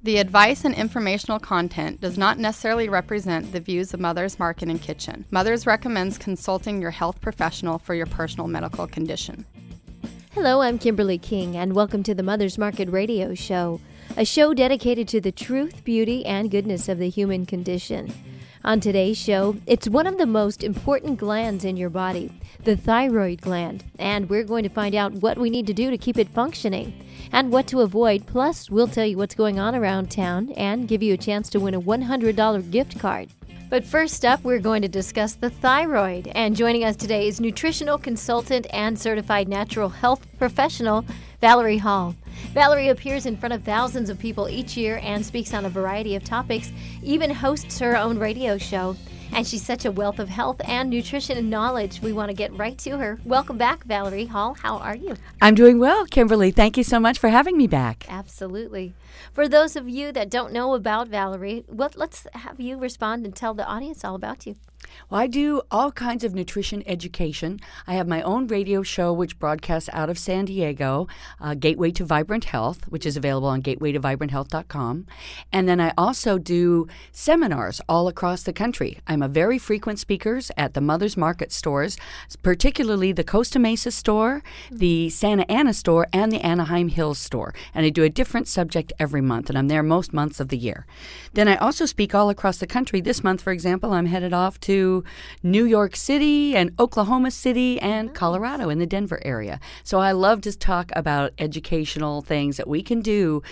The advice and informational content does not necessarily represent the views of Mother's Market and Kitchen. Mother's recommends consulting your health professional for your personal medical condition. Hello, I'm Kimberly King, and welcome to the Mother's Market Radio Show, a show dedicated to the truth, beauty, and goodness of the human condition. On today's show, it's one of the most important glands in your body, the thyroid gland, and we're going to find out what we need to do to keep it functioning and what to avoid. Plus, we'll tell you what's going on around town and give you a chance to win a $100 gift card. But first up, we're going to discuss the thyroid. And joining us today is nutritional consultant and certified natural health professional, Valerie Hall. Valerie appears in front of thousands of people each year and speaks on a variety of topics, even hosts her own radio show. And she's such a wealth of health and nutrition and knowledge. We want to get right to her. Welcome back, Valerie Hall. How are you? I'm doing well, Kimberly. Thank you so much for having me back. Absolutely. For those of you that don't know about Valerie, what, let's have you respond and tell the audience all about you. Well, I do all kinds of nutrition education. I have my own radio show, which broadcasts out of San Diego, uh, Gateway to Vibrant Health, which is available on gatewaytovibranthealth.com. And then I also do seminars all across the country. I'm a very frequent speaker at the Mother's Market stores, particularly the Costa Mesa store, the Santa Ana store, and the Anaheim Hills store. And I do a different subject every month, and I'm there most months of the year. Then I also speak all across the country. This month, for example, I'm headed off to New York City and Oklahoma City and Colorado in the Denver area. So I love to talk about educational things that we can do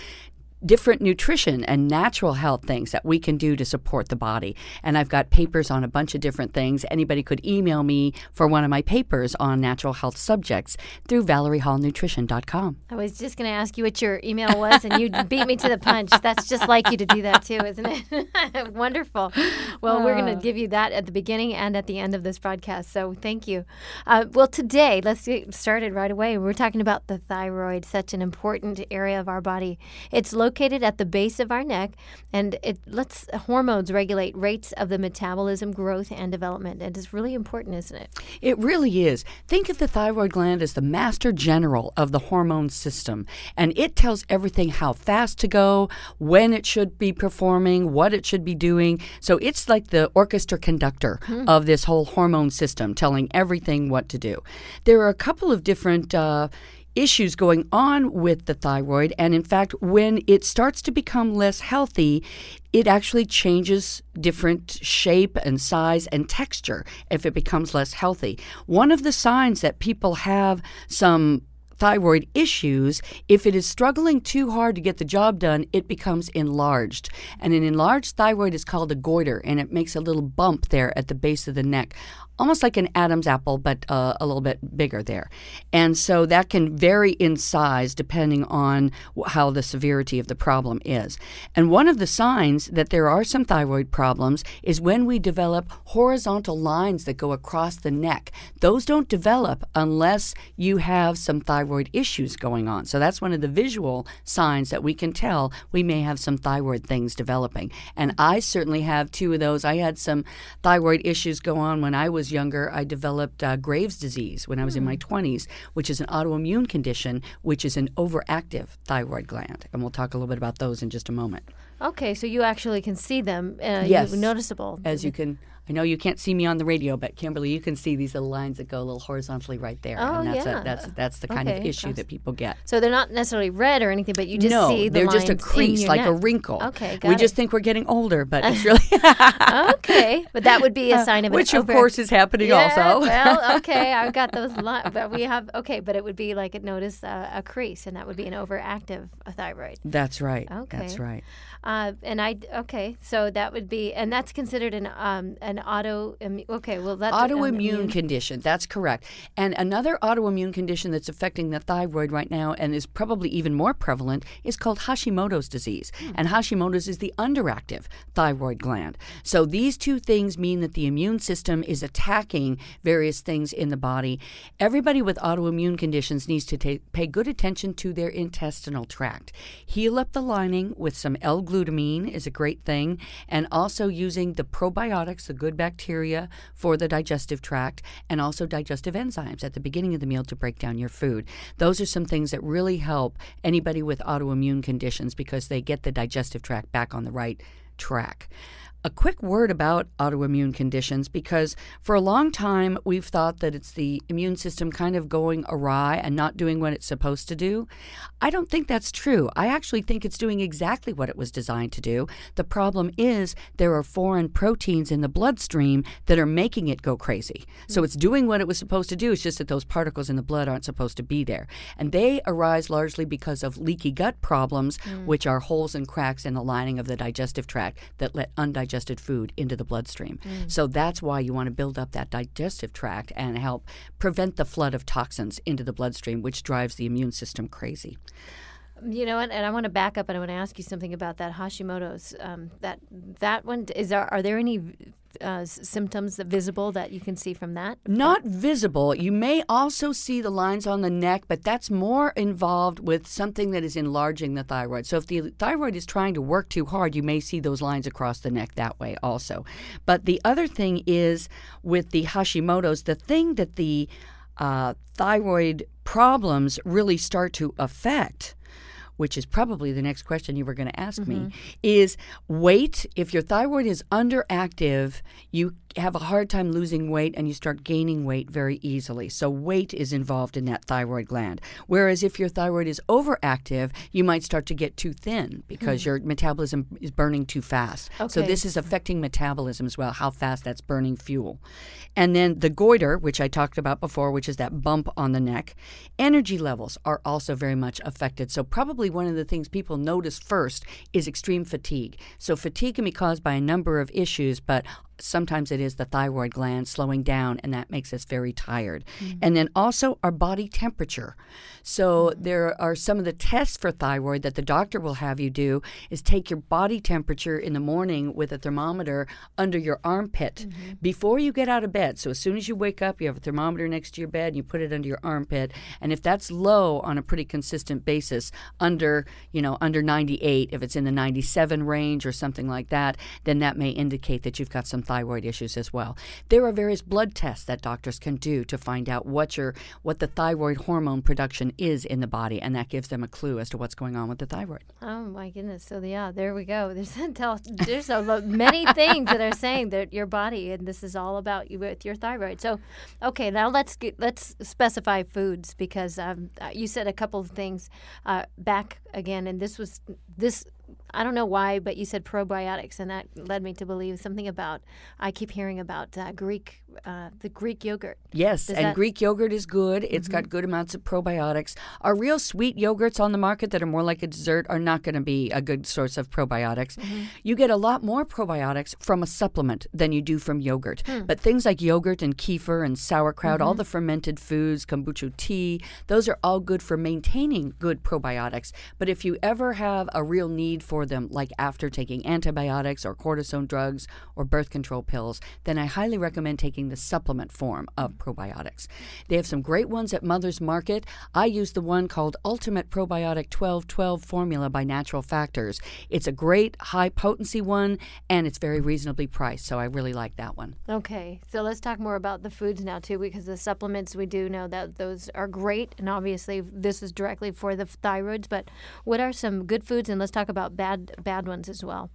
different nutrition and natural health things that we can do to support the body. And I've got papers on a bunch of different things. Anybody could email me for one of my papers on natural health subjects through ValerieHallNutrition.com. I was just going to ask you what your email was, and you beat me to the punch. That's just like you to do that too, isn't it? Wonderful. Well, we're going to give you that at the beginning and at the end of this broadcast. So thank you. Uh, well, today, let's get started right away. We're talking about the thyroid, such an important area of our body. It's located at the base of our neck, and it lets hormones regulate rates of the metabolism, growth, and development. And it's really important, isn't it? It really is. Think of the thyroid gland as the master general of the hormone system, and it tells everything how fast to go, when it should be performing, what it should be doing. So it's like the orchestra conductor hmm. of this whole hormone system, telling everything what to do. There are a couple of different uh, issues going on with the thyroid. And in fact, when it starts to become less healthy, it actually changes different shape and size and texture if it becomes less healthy. One of the signs that people have some thyroid issues, if it is struggling too hard to get the job done, it becomes enlarged. And an enlarged thyroid is called a goiter, and it makes a little bump there at the base of the neck almost like an Adam's apple, but uh, a little bit bigger there. And so that can vary in size depending on how the severity of the problem is. And one of the signs that there are some thyroid problems is when we develop horizontal lines that go across the neck. Those don't develop unless you have some thyroid issues going on. So that's one of the visual signs that we can tell we may have some thyroid things developing. And I certainly have two of those. I had some thyroid issues go on when I was was younger, I developed uh, Graves' disease when I was mm. in my 20s, hmm. which is an autoimmune condition, which is an overactive thyroid gland. And we'll talk a little bit about those in just a moment. Okay, so you actually can see them. Uh, yes. Noticeable. As you can I know you can't see me on the radio, but Kimberly, you can see these little lines that go a little horizontally right there. Oh, and that's yeah. A, that's that's the kind okay. of issue that people get. So they're not necessarily red or anything, but you just no, see the they're just a crease, like neck. a wrinkle. Okay, We it. just think we're getting older, but it's really okay. But that would be a sign of which, an of course, is happening yeah, also. well, okay, I've got those lines, but we have okay, but it would be like notice uh, a crease, and that would be an overactive thyroid. That's right. Okay, that's right. Uh, and I okay, so that would be, and that's considered an um, an auto. Okay, well that's autoimmune um, condition. That's correct. And another autoimmune condition that's affecting the thyroid right now, and is probably even more prevalent, is called Hashimoto's disease. Mm. And Hashimoto's is the underactive thyroid gland. So these two things mean that the immune system is attacking various things in the body. Everybody with autoimmune conditions needs to ta- pay good attention to their intestinal tract. Heal up the lining with some L-glutamine is a great thing, and also using the probiotics, the good bacteria for the digestive tract and also digestive enzymes at the beginning of the meal to break down your food. Those are some things that really help anybody with autoimmune conditions because they get the digestive tract back on the right track a quick word about autoimmune conditions because for a long time we've thought that it's the immune system kind of going awry and not doing what it's supposed to do. I don't think that's true. I actually think it's doing exactly what it was designed to do. The problem is there are foreign proteins in the bloodstream that are making it go crazy. So it's doing what it was supposed to do. It's just that those particles in the blood aren't supposed to be there. And they arise largely because of leaky gut problems, mm. which are holes and cracks in the lining of the digestive tract that let undigested digested food into the bloodstream. Mm. So that's why you want to build up that digestive tract and help prevent the flood of toxins into the bloodstream, which drives the immune system crazy. You know what? And I want to back up and I want to ask you something about that Hashimoto's. Um, that that one is there. Are there any uh, symptoms that visible that you can see from that? Not visible. You may also see the lines on the neck, but that's more involved with something that is enlarging the thyroid. So if the thyroid is trying to work too hard, you may see those lines across the neck that way also. But the other thing is with the Hashimoto's, the thing that the uh, thyroid problems really start to affect which is probably the next question you were going to ask mm-hmm. me, is weight. If your thyroid is underactive, you have a hard time losing weight and you start gaining weight very easily. So, weight is involved in that thyroid gland. Whereas if your thyroid is overactive, you might start to get too thin because mm. your metabolism is burning too fast. Okay. So, this is affecting metabolism as well, how fast that's burning fuel. And then the goiter, which I talked about before, which is that bump on the neck, energy levels are also very much affected. So, probably one of the things people notice first is extreme fatigue. So, fatigue can be caused by a number of issues, but sometimes it is the thyroid gland slowing down and that makes us very tired mm-hmm. and then also our body temperature so mm-hmm. there are some of the tests for thyroid that the doctor will have you do is take your body temperature in the morning with a thermometer under your armpit mm-hmm. before you get out of bed so as soon as you wake up you have a thermometer next to your bed and you put it under your armpit and if that's low on a pretty consistent basis under you know under 98 if it's in the 97 range or something like that then that may indicate that you've got some thyroid issues as well. There are various blood tests that doctors can do to find out what your what the thyroid hormone production is in the body, and that gives them a clue as to what's going on with the thyroid. Oh my goodness! So yeah, there we go. There's there's a, many things that are saying that your body, and this is all about you with your thyroid. So, okay, now let's get, let's specify foods because um, you said a couple of things uh, back again, and this was this I don't know why, but you said probiotics, and that led me to believe something about. I keep hearing about uh, Greek, uh, the Greek yogurt. Yes, Does and that... Greek yogurt is good. It's mm-hmm. got good amounts of probiotics. Our real sweet yogurts on the market that are more like a dessert are not going to be a good source of probiotics. Mm-hmm. You get a lot more probiotics from a supplement than you do from yogurt. Hmm. But things like yogurt and kefir and sauerkraut, mm-hmm. all the fermented foods, kombucha tea, those are all good for maintaining good probiotics. But if you ever have a real need for them, like after taking antibiotics or cortisone drugs or birth control pills, then I highly recommend taking the supplement form of probiotics. They have some great ones at Mother's Market. I use the one called Ultimate Probiotic 1212 Formula by Natural Factors. It's a great high potency one and it's very reasonably priced, so I really like that one. Okay, so let's talk more about the foods now too, because the supplements we do know that those are great, and obviously this is directly for the thyroids. But what are some good foods? And let's talk about bad bad bad ones as well.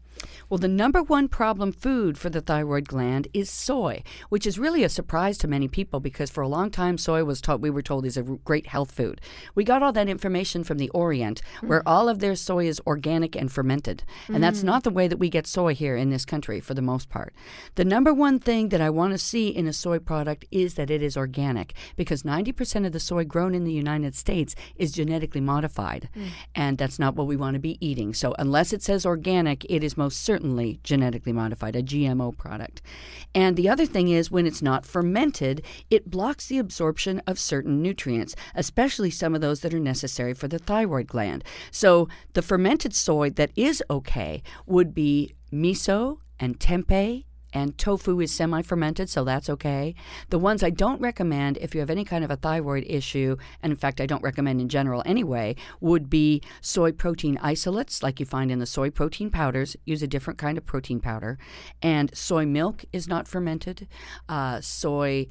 Well, the number one problem food for the thyroid gland is soy, which is really a surprise to many people because for a long time soy was taught we were told is a great health food. We got all that information from the Orient, mm. where all of their soy is organic and fermented, and mm. that's not the way that we get soy here in this country for the most part. The number one thing that I want to see in a soy product is that it is organic because 90% of the soy grown in the United States is genetically modified, mm. and that's not what we want to be eating. So unless it says organic, it is most certainly genetically modified, a GMO product. And the other thing is, when it's not fermented, it blocks the absorption of certain nutrients, especially some of those that are necessary for the thyroid gland. So the fermented soy that is okay would be miso and tempeh and tofu is semi fermented, so that's okay. The ones I don't recommend if you have any kind of a thyroid issue, and in fact, I don't recommend in general anyway, would be soy protein isolates, like you find in the soy protein powders. Use a different kind of protein powder. And soy milk is not fermented. Uh, soy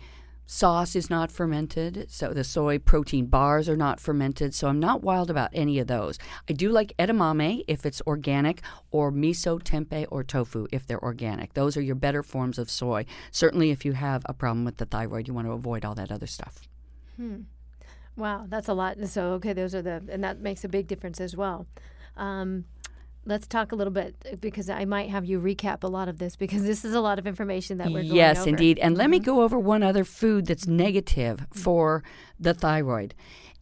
sauce is not fermented, so the soy protein bars are not fermented, so I'm not wild about any of those. I do like edamame if it's organic, or miso, tempeh, or tofu if they're organic. Those are your better forms of soy. Certainly, if you have a problem with the thyroid, you want to avoid all that other stuff. Hmm. Wow, that's a lot. So, okay, those are the, and that makes a big difference as well. Um, let's talk a little bit uh, because I might have you recap a lot of this because this is a lot of information that we're going yes, over. indeed. And let me Mhm. go over one other food that's negative for the thyroid.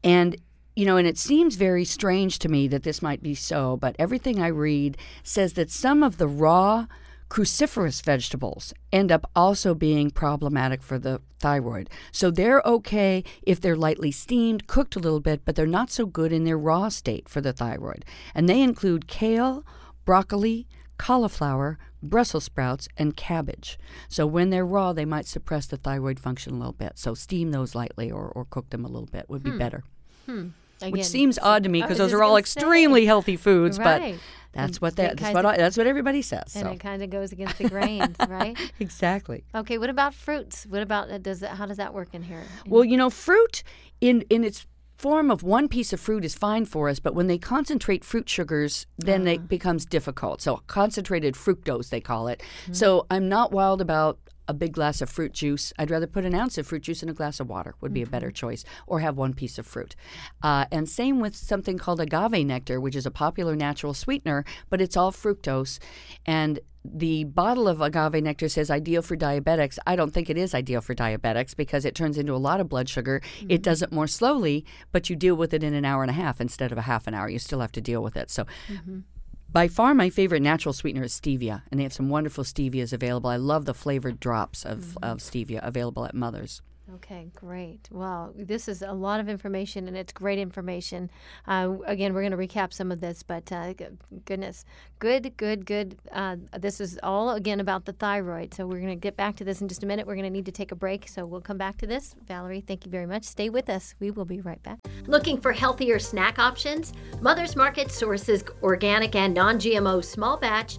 And you know, and it seems very strange to me that this might be so, but everything I read says that some of the raw cruciferous vegetables end up also being problematic for the thyroid. So they're okay if they're lightly steamed, cooked a little bit, but they're not so good in their raw state for the thyroid. And they include kale, broccoli, cauliflower, Brussels sprouts, and cabbage. So when they're raw, they might suppress the thyroid function a little bit. So steam those lightly or, or cook them a little bit would be better. Hmm. Which seems odd to me because those are all gonna say. extremely healthy foods, but Right. That's what that, that's what of- I, that's what everybody says. and So it kind of goes against the grain, right? exactly. Okay, what about fruits? What about uh, does that? How does that work in here? Well, you know, fruit in in its form of one piece of fruit is fine for us, but when they concentrate fruit sugars, then Ah. it becomes difficult. So concentrated fructose, they call it. Mm-hmm. So I'm not wild about a big glass of fruit juice. I'd rather put an ounce of fruit juice in a glass of water would be a Mm-hmm. better choice, or have one piece of fruit. Uh, and same with something called agave nectar, which is a popular natural sweetener, but it's all fructose. And the bottle of agave nectar says ideal for diabetics. I don't think it is ideal for diabetics because it turns into a lot of blood sugar. It does it more slowly, but you deal with it in an hour and a half instead of a half an hour. You still have to deal with it. So by far, my favorite natural sweetener is stevia, and they have some wonderful stevias available. I love the flavored drops of, of mm-hmm. stevia available at Mother's. Okay, great. Well, this is a lot of information, and it's great information. Uh, again, we're going to recap some of this, but uh, goodness, good, good, good. Uh, this is all again about the thyroid. So we're going to get back to this in just a minute. We're going to need to take a break, so we'll come back to this. Valerie, thank you very much. Stay with us. We will be right back. Looking for healthier snack options? Mother's Market sources organic and non-GMO small batch,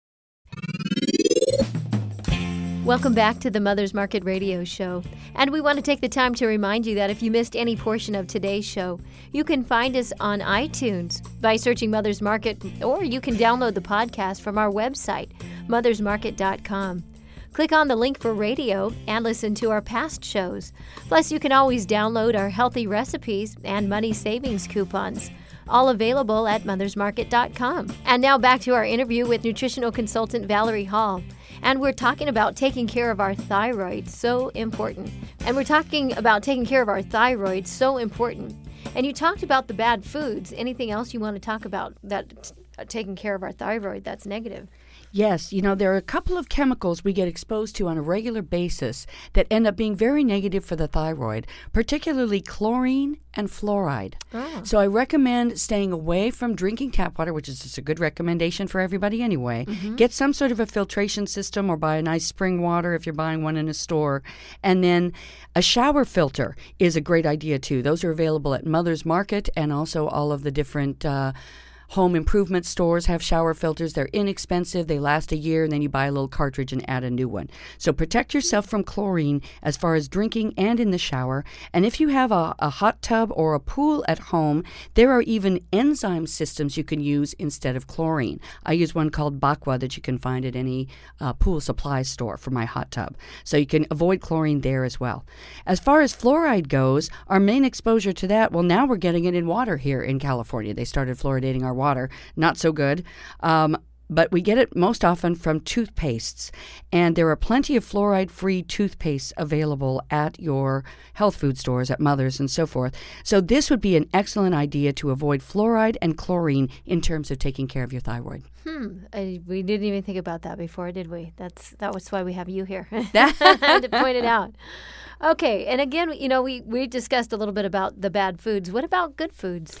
Welcome back to the Mother's Market Radio Show. And we want to take the time to remind you that if you missed any portion of today's show, you can find us on iTunes by searching Mother's Market, or you can download the podcast from our website, mothersmarket.com. Click on the link for radio and listen to our past shows. Plus, you can always download our healthy recipes and money savings coupons all available at mothersmarket.com. And now back to our interview with nutritional consultant Valerie Hall. And we're talking about taking care of our thyroid, so important. And we're talking about taking care of our thyroid, so important. And you talked about the bad foods. Anything else you want to talk about that uh, taking care of our thyroid that's negative? Yes, you know, there are a couple of chemicals we get exposed to on a regular basis that end up being very negative for the thyroid, particularly chlorine and fluoride. Oh. So I recommend staying away from drinking tap water, which is just a good recommendation for everybody anyway. Get some sort of a filtration system or buy a nice spring water if you're buying one in a store. And then a shower filter is a great idea too. Those are available at Mother's Market and also all of the different. Uh, home improvement stores have shower filters. They're inexpensive, they last a year, and then you buy a little cartridge and add a new one. So protect yourself from chlorine as far as drinking and in the shower. And if you have a, a hot tub or a pool at home, there are even enzyme systems you can use instead of chlorine. I use one called Bakwa that you can find at any uh, pool supply store for my hot tub. So you can avoid chlorine there as well. As far as fluoride goes, our main exposure to that, well, now we're getting it in water here in California. They started fluoridating our. Not so good. Um, but we get it most often from toothpastes. And there are plenty of fluoride free toothpastes available at your health food stores, at Mother's, and so forth. So, this would be an excellent idea to avoid fluoride and chlorine in terms of taking care of your thyroid. Hmm. I, we didn't even think about that before, did we? That's that was why we have you here to point it out. Okay, and again, you know, we we discussed a little bit about the bad foods. What about good foods?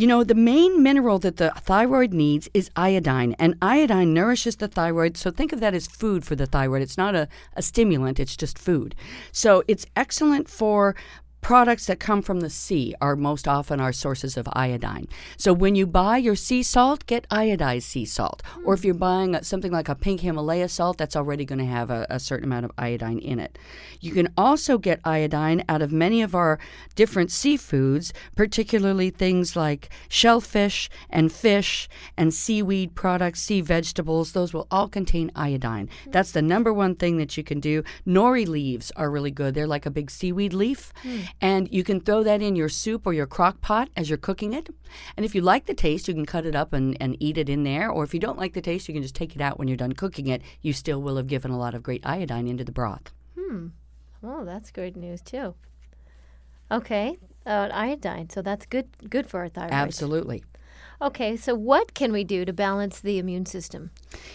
You know, the main mineral that the thyroid needs is iodine, and iodine nourishes the thyroid. So think of that as food for the thyroid. It's not a, a stimulant, it's just food. So it's excellent for products that come from the sea are most often our sources of iodine. So when you buy your sea salt, get iodized sea salt. Or if you're buying something like a pink Himalaya salt, that's already going to have a, a, certain amount of iodine in it. You can also get iodine out of many of our different seafoods, particularly things like shellfish and fish and seaweed products, sea vegetables. Those will all contain iodine. That's the number one thing that you can do. Nori leaves are really good. They're like a big seaweed leaf. Mm and you can throw that in your soup or your crock pot as you're cooking it. And if you like the taste, you can cut it up and, and eat it in there. Or if you don't like the taste, you can just take it out when you're done cooking it. You still will have given a lot of great iodine into the broth. Hmm. Well, that's good news too. Okay, uh, iodine. So that's good. Good for our thyroid. Absolutely. Okay, so what can we do to balance the immune system?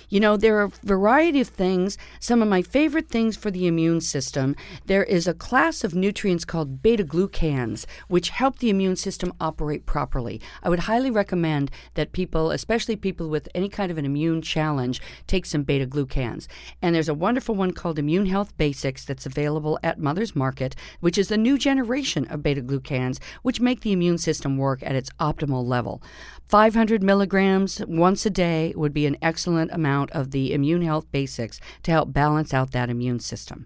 You know, there are a variety of things. Some of my favorite things for the immune system, there is a class of nutrients called beta glucans, which help the immune system operate properly. I would highly recommend that people, especially people with any kind of an immune challenge, take some beta glucans. And there's a wonderful one called Immune Health Basics that's available at Mother's Market, which is a new generation of beta glucans, which make the immune system work at its optimal level. 500 milligrams once a day would be an excellent amount of the immune health basics to help balance out that immune system.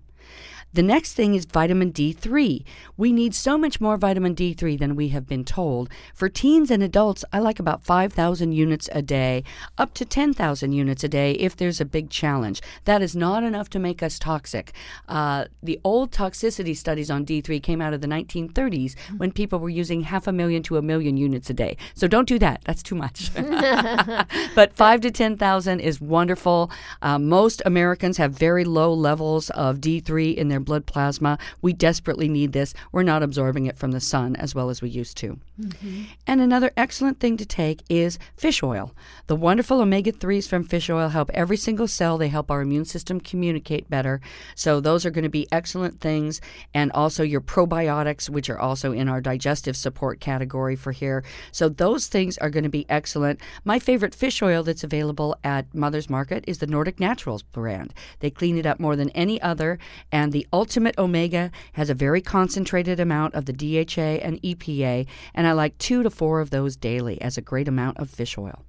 The next thing is vitamin D3. We need so much more vitamin D3 than we have been told. For teens and adults, I like about 5,000 units a day, up to 10,000 units a day if there's a big challenge. That is not enough to make us toxic. Uh, the old toxicity studies on D3 came out of the 1930s when people were using half a million to a million units a day. So don't do that. That's too much. but 5 to 10,000 is wonderful. Uh, most Americans have very low levels of D3 in their their blood plasma. We desperately need this. We're not absorbing it from the sun as well as we used to. Mm-hmm. And another excellent thing to take is fish oil. The wonderful omega 3s from fish oil help every single cell. They help our immune system communicate better. So, those are going to be excellent things. And also your probiotics, which are also in our digestive support category for here. So, those things are going to be excellent. My favorite fish oil that's available at Mother's Market is the Nordic Naturals brand. They clean it up more than any other, and the Ultimate Omega has a very concentrated amount of the DHA and EPA, and I like two to four of those daily as a great amount of fish oil.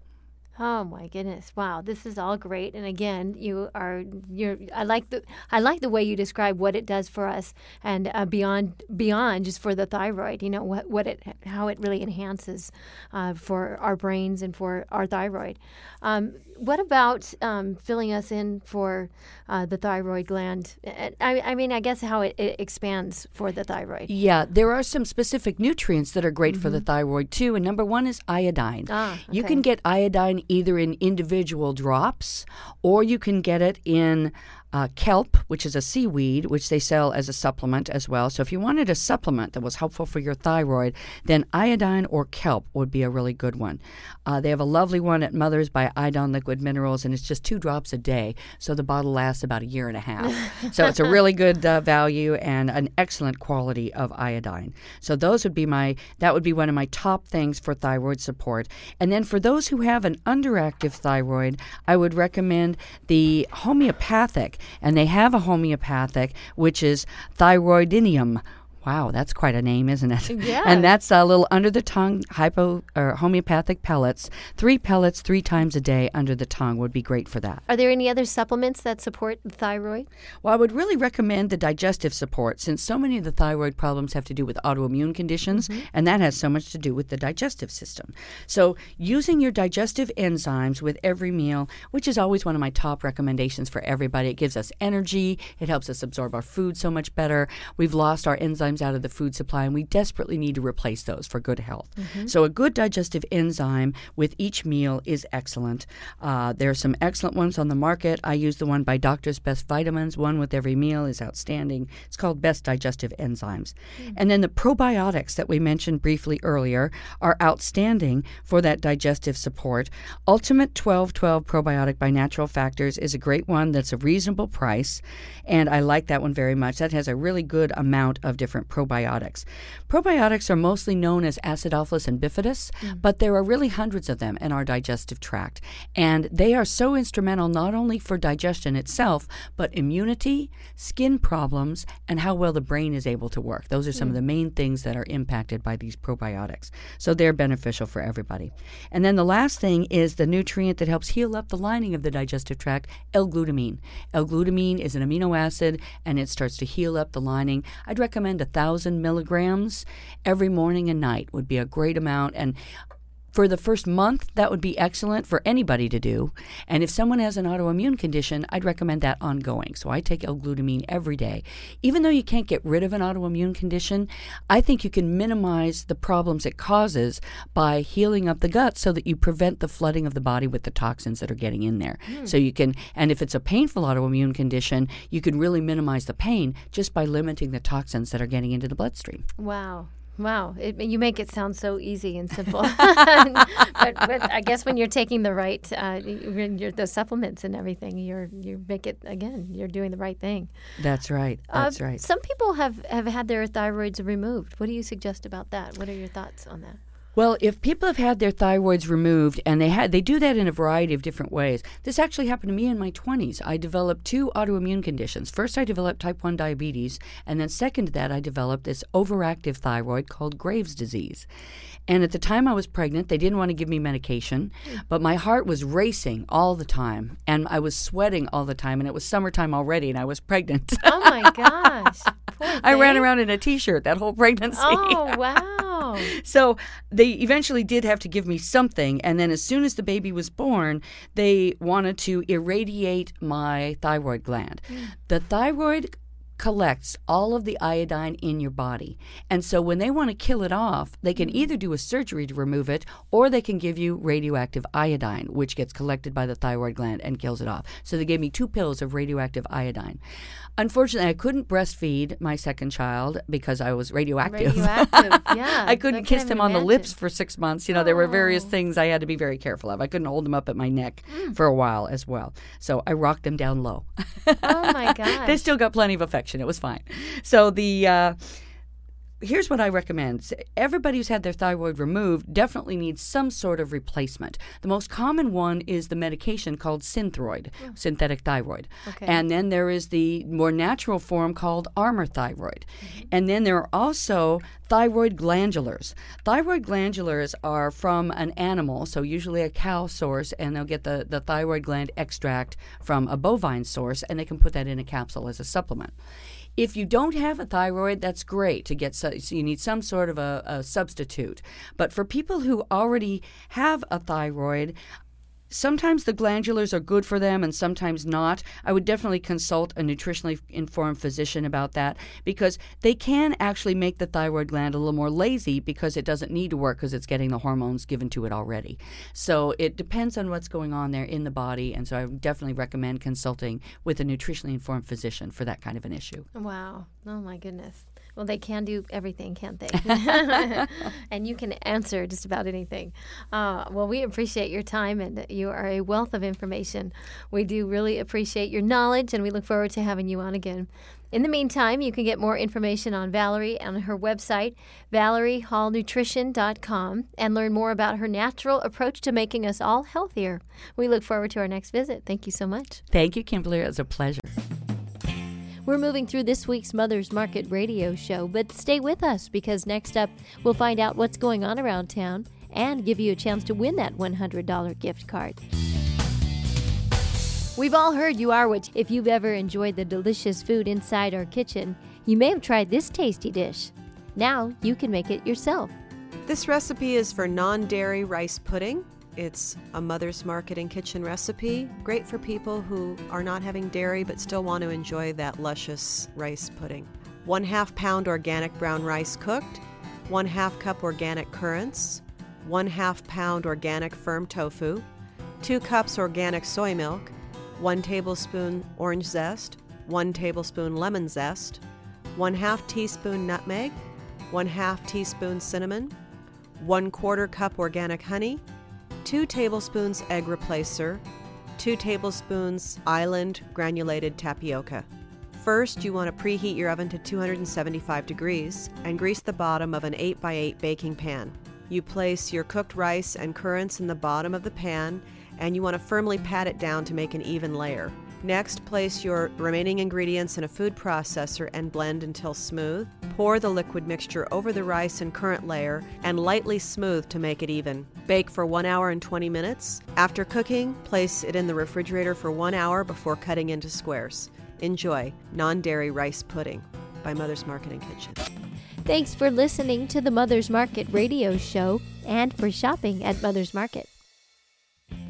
Oh my goodness! Wow, this is all great. And again, you are you're. I like the I like the way you describe what it does for us, and uh, beyond beyond just for the thyroid. You know what what it how it really enhances uh, for our brains and for our thyroid. Um, what about um, filling us in for uh, the thyroid gland? I, I, mean, I guess how it, it, expands for the thyroid. Yeah, there are some specific nutrients that are great mm-hmm. for the mm-hmm. thyroid too. And number one is iodine. Ah, okay. You can get iodine either in individual drops or you can get it in uh, kelp, which is a seaweed, which they sell as a supplement as well. So if you wanted a supplement that was helpful for your thyroid, then iodine or kelp would be a really good one. Uh, they have a lovely one at Mother's by Iodine Liquid Minerals, and it's just two drops a day. So the bottle lasts about a year and a half. so it's a really good uh, value and an excellent quality of iodine. So those would be my that would be one of my top things for thyroid support. And then for those who have an underactive thyroid, I would recommend the homeopathic and they have a homeopathic, which is thyroidinum Wow, that's quite a name, isn't it? Yeah. And that's a little under the tongue hypo or homeopathic pellets. Three pellets three times a day under the tongue would be great for that. Are there any other supplements that support the thyroid? Well, I would really recommend the digestive support since so many of the thyroid problems have to do with autoimmune conditions, mm-hmm. and that has so much to do with the digestive system. So, using your digestive enzymes with every meal, which is always one of my top recommendations for everybody, it gives us energy, it helps us absorb our food so much better. We've lost our enzymes out of the food supply, and we desperately need to replace those for good health. So, a good digestive enzyme with each meal is excellent. Uh, there are some excellent ones on the market. I use the one by Doctor's Best Vitamins. One with every meal is outstanding. It's called Best Digestive Enzymes. And then the probiotics that we mentioned briefly earlier are outstanding for that digestive support. Ultimate 1212 probiotic by Natural Factors is a great one that's a reasonable price, and I like that one very much. That has a really good amount of different probiotics. Probiotics are mostly known as acidophilus and bifidus, mm. but there are really hundreds of them in our digestive tract, and they are so instrumental not only for digestion itself, but immunity, skin problems, and how well the brain is able to work. Those are some of mm. the main things that are impacted by these probiotics. So they're beneficial for everybody. And then the last thing is the nutrient that helps heal up the lining of the digestive tract, L-glutamine. L-glutamine is an amino acid and it starts to heal up the lining. I'd recommend a thousand milligrams every morning and night would be a great amount. And for the first month, that would be excellent for anybody to do. And if someone has an autoimmune condition, I'd recommend that ongoing. So I take L-glutamine every day. Even though you can't get rid of an autoimmune condition, I think you can minimize the problems it causes by healing up the gut so that you prevent the flooding of the body with the toxins that are getting in there. Hmm. So you can, and if it's a painful autoimmune condition, you can really minimize the pain just by limiting the toxins that are getting into the bloodstream. Wow. Wow, it, you make it sound so easy and simple. but, but I guess when you're taking the right, uh, you- you're, the supplements and everything, you're you make it again. You're doing the right thing. That's right. Uh, That's right. Some people have have had their thyroids removed. What do you suggest about that? What are your thoughts on that? Well, if people have had their thyroids removed, and they had, they do that in a variety of different ways. This actually happened to me in my 20s. I developed two autoimmune conditions. First, I developed type 1 diabetes, and then second to that, I developed this overactive thyroid called Graves' disease. And at the time I was pregnant, they didn't want to give me medication, but my heart was racing all the time, and I was sweating all the time, and it was summertime already, and I was pregnant. Oh my gosh! I ran around in a t-shirt that whole pregnancy. Oh wow! So they eventually did have to give me something, and then as soon as the baby was born, they wanted to irradiate my thyroid gland. Mm. The thyroid collects all of the iodine in your body. And so when they want to kill it off, they can either do a surgery to remove it or they can give you radioactive iodine, which gets collected by the thyroid gland and kills it off. So they gave me two pills of radioactive iodine. Unfortunately, I couldn't breastfeed my second child because I was radioactive. Radioactive, yeah. I couldn't kiss him on the lips for six months. You know, there were various Oh. things I had to be very careful of. I couldn't hold them up at my neck Mm. for a while as well. So I rocked them down low. Oh my god! they still got plenty of affection. It was fine. So the. Uh, Here's what I recommend. Everybody who's had their thyroid removed definitely needs some sort of replacement. The most common one is the medication called Synthroid, synthetic thyroid. Okay. And then there is the more natural form called Armour thyroid. Mm-hmm. And then there are also thyroid glandulars. Thyroid glandulars are from an animal, so usually a cow source, and they'll get the, the thyroid gland extract from a bovine source, and they can put that in a capsule as a supplement. If you don't have a thyroid, that's great to get. So you need some sort of a, a substitute. But for people who already have a thyroid, sometimes the glandulars are good for them and sometimes not. I would definitely consult a nutritionally informed physician about that because they can actually make the thyroid gland a little more lazy because it doesn't need to work because it's getting the hormones given to it already. So it depends on what's going on there in the body. And so I definitely recommend consulting with a nutritionally informed physician for that kind of an issue. Wow. Oh my goodness. Well, they can do everything, can't they? and you can answer just about anything. Uh, well, we appreciate your time and you are a wealth of information. We do really appreciate your knowledge and we look forward to having you on again. In the meantime, you can get more information on Valerie on her website, valeriehallnutrition.com, and learn more about her natural approach to making us all healthier. We look forward to our next visit. Thank you so much. Thank you, Kimberly. It was a pleasure. We're moving through this week's Mother's Market radio show, but stay with us because next up we'll find out what's going on around town and give you a chance to win that $100 gift card. We've all heard you are what if you've ever enjoyed the delicious food inside our kitchen, you may have tried this tasty dish. Now you can make it yourself. This recipe is for non dairy rice pudding. It's a mother's market and kitchen recipe, great for people who are not having dairy but still want to enjoy that luscious rice pudding. One half pound organic brown rice cooked, one half cup organic currants, one half pound organic firm tofu, two cups organic soy milk, one tablespoon orange zest, one tablespoon lemon zest, one half teaspoon nutmeg, one half teaspoon cinnamon, one quarter cup organic honey, 2 tablespoons egg replacer, 2 tablespoons island granulated tapioca. First, you want to preheat your oven to 275 degrees and grease the bottom of an 8x8 baking pan. You place your cooked rice and currants in the bottom of the pan and you want to firmly pat it down to make an even layer. Next, place your remaining ingredients in a food processor and blend until smooth. Pour the liquid mixture over the rice and currant layer and lightly smooth to make it even. Bake for 1 hour and 20 minutes. After cooking, place it in the refrigerator for 1 hour before cutting into squares. Enjoy non dairy rice pudding by Mother's Market and Kitchen. Thanks for listening to the Mother's Market radio show and for shopping at Mother's Market.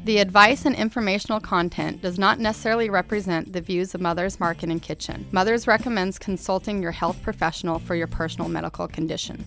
The advice and informational content does not necessarily represent the views of Mother's Market and Kitchen. Mother's recommends consulting your health professional for your personal medical condition.